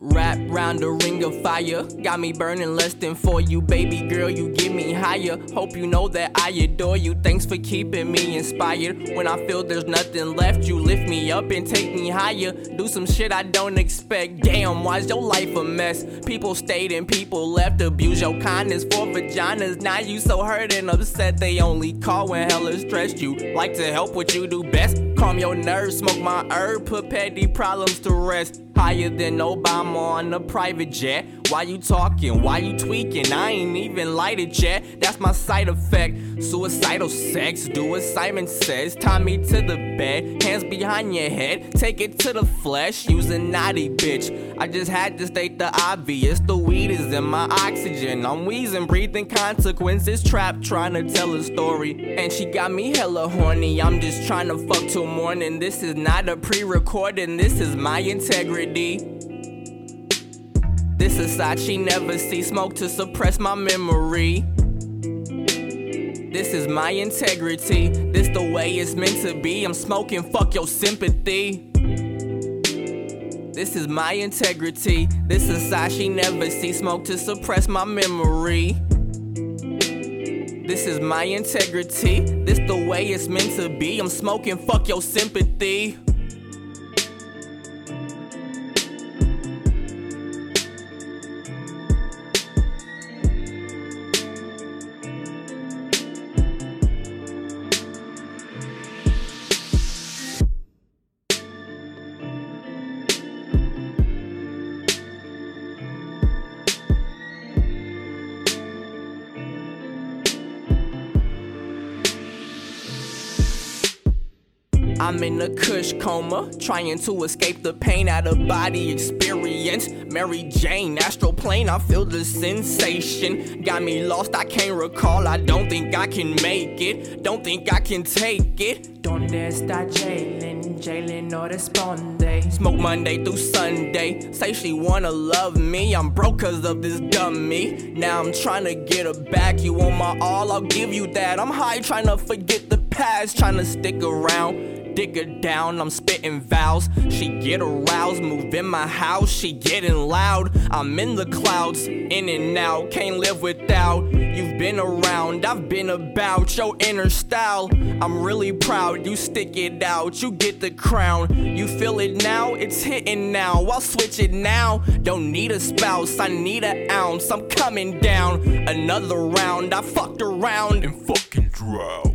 Wrap round the ring of fire, got me burning less than for you, baby girl. You get me higher. Hope you know that I adore you. Thanks for keeping me inspired. When I feel there's nothing left, you lift me up and take me higher. Do some shit I don't expect. Damn, why's your life a mess? People stayed and people left. Abuse your kindness for vaginas. Now you so hurt and upset. They only call when hella stressed. You like to help what you do best. Calm your nerves, smoke my herb, put petty problems to rest. Higher than Obama on a private jet. Why you talking? Why you tweaking? I ain't even lighted yet. That's my side effect. Suicidal sex, do what Simon says. Tie me to the bed, hands behind your head. Take it to the flesh, use a naughty bitch. I just had to state the obvious. The weed is in my oxygen. I'm wheezing, breathing consequences. Trapped, trying to tell a story. And she got me hella horny. I'm just trying to fuck till morning. This is not a pre recording, this is my integrity. This is side she never see smoke to suppress my memory. This is my integrity. This the way it's meant to be. I'm smoking, fuck your sympathy. This is my integrity. This is side she never see smoke to suppress my memory. This is my integrity. This the way it's meant to be. I'm smoking, fuck your sympathy. I'm in a kush coma, trying to escape the pain out of body experience. Mary Jane, astral plane, I feel the sensation. Got me lost, I can't recall. I don't think I can make it, don't think I can take it. ¿Dónde está Jalen? Jalen no responde. Smoke Monday through Sunday. Say she wanna love me. I'm broke cause of this dummy. Now I'm trying to get her back. You want my all, I'll give you that. I'm high trying to forget the past, trying to stick around. Dig her down, I'm spitting vows. She get aroused, move in my house, she getting loud. I'm in the clouds, in and out, can't live without. You've been around, I've been about your inner style. I'm really proud, you stick it out, you get the crown. You feel it now, it's hitting now. I'll switch it now. Don't need a spouse, I need an ounce. I'm coming down. Another round, I fucked around and fucking drowned.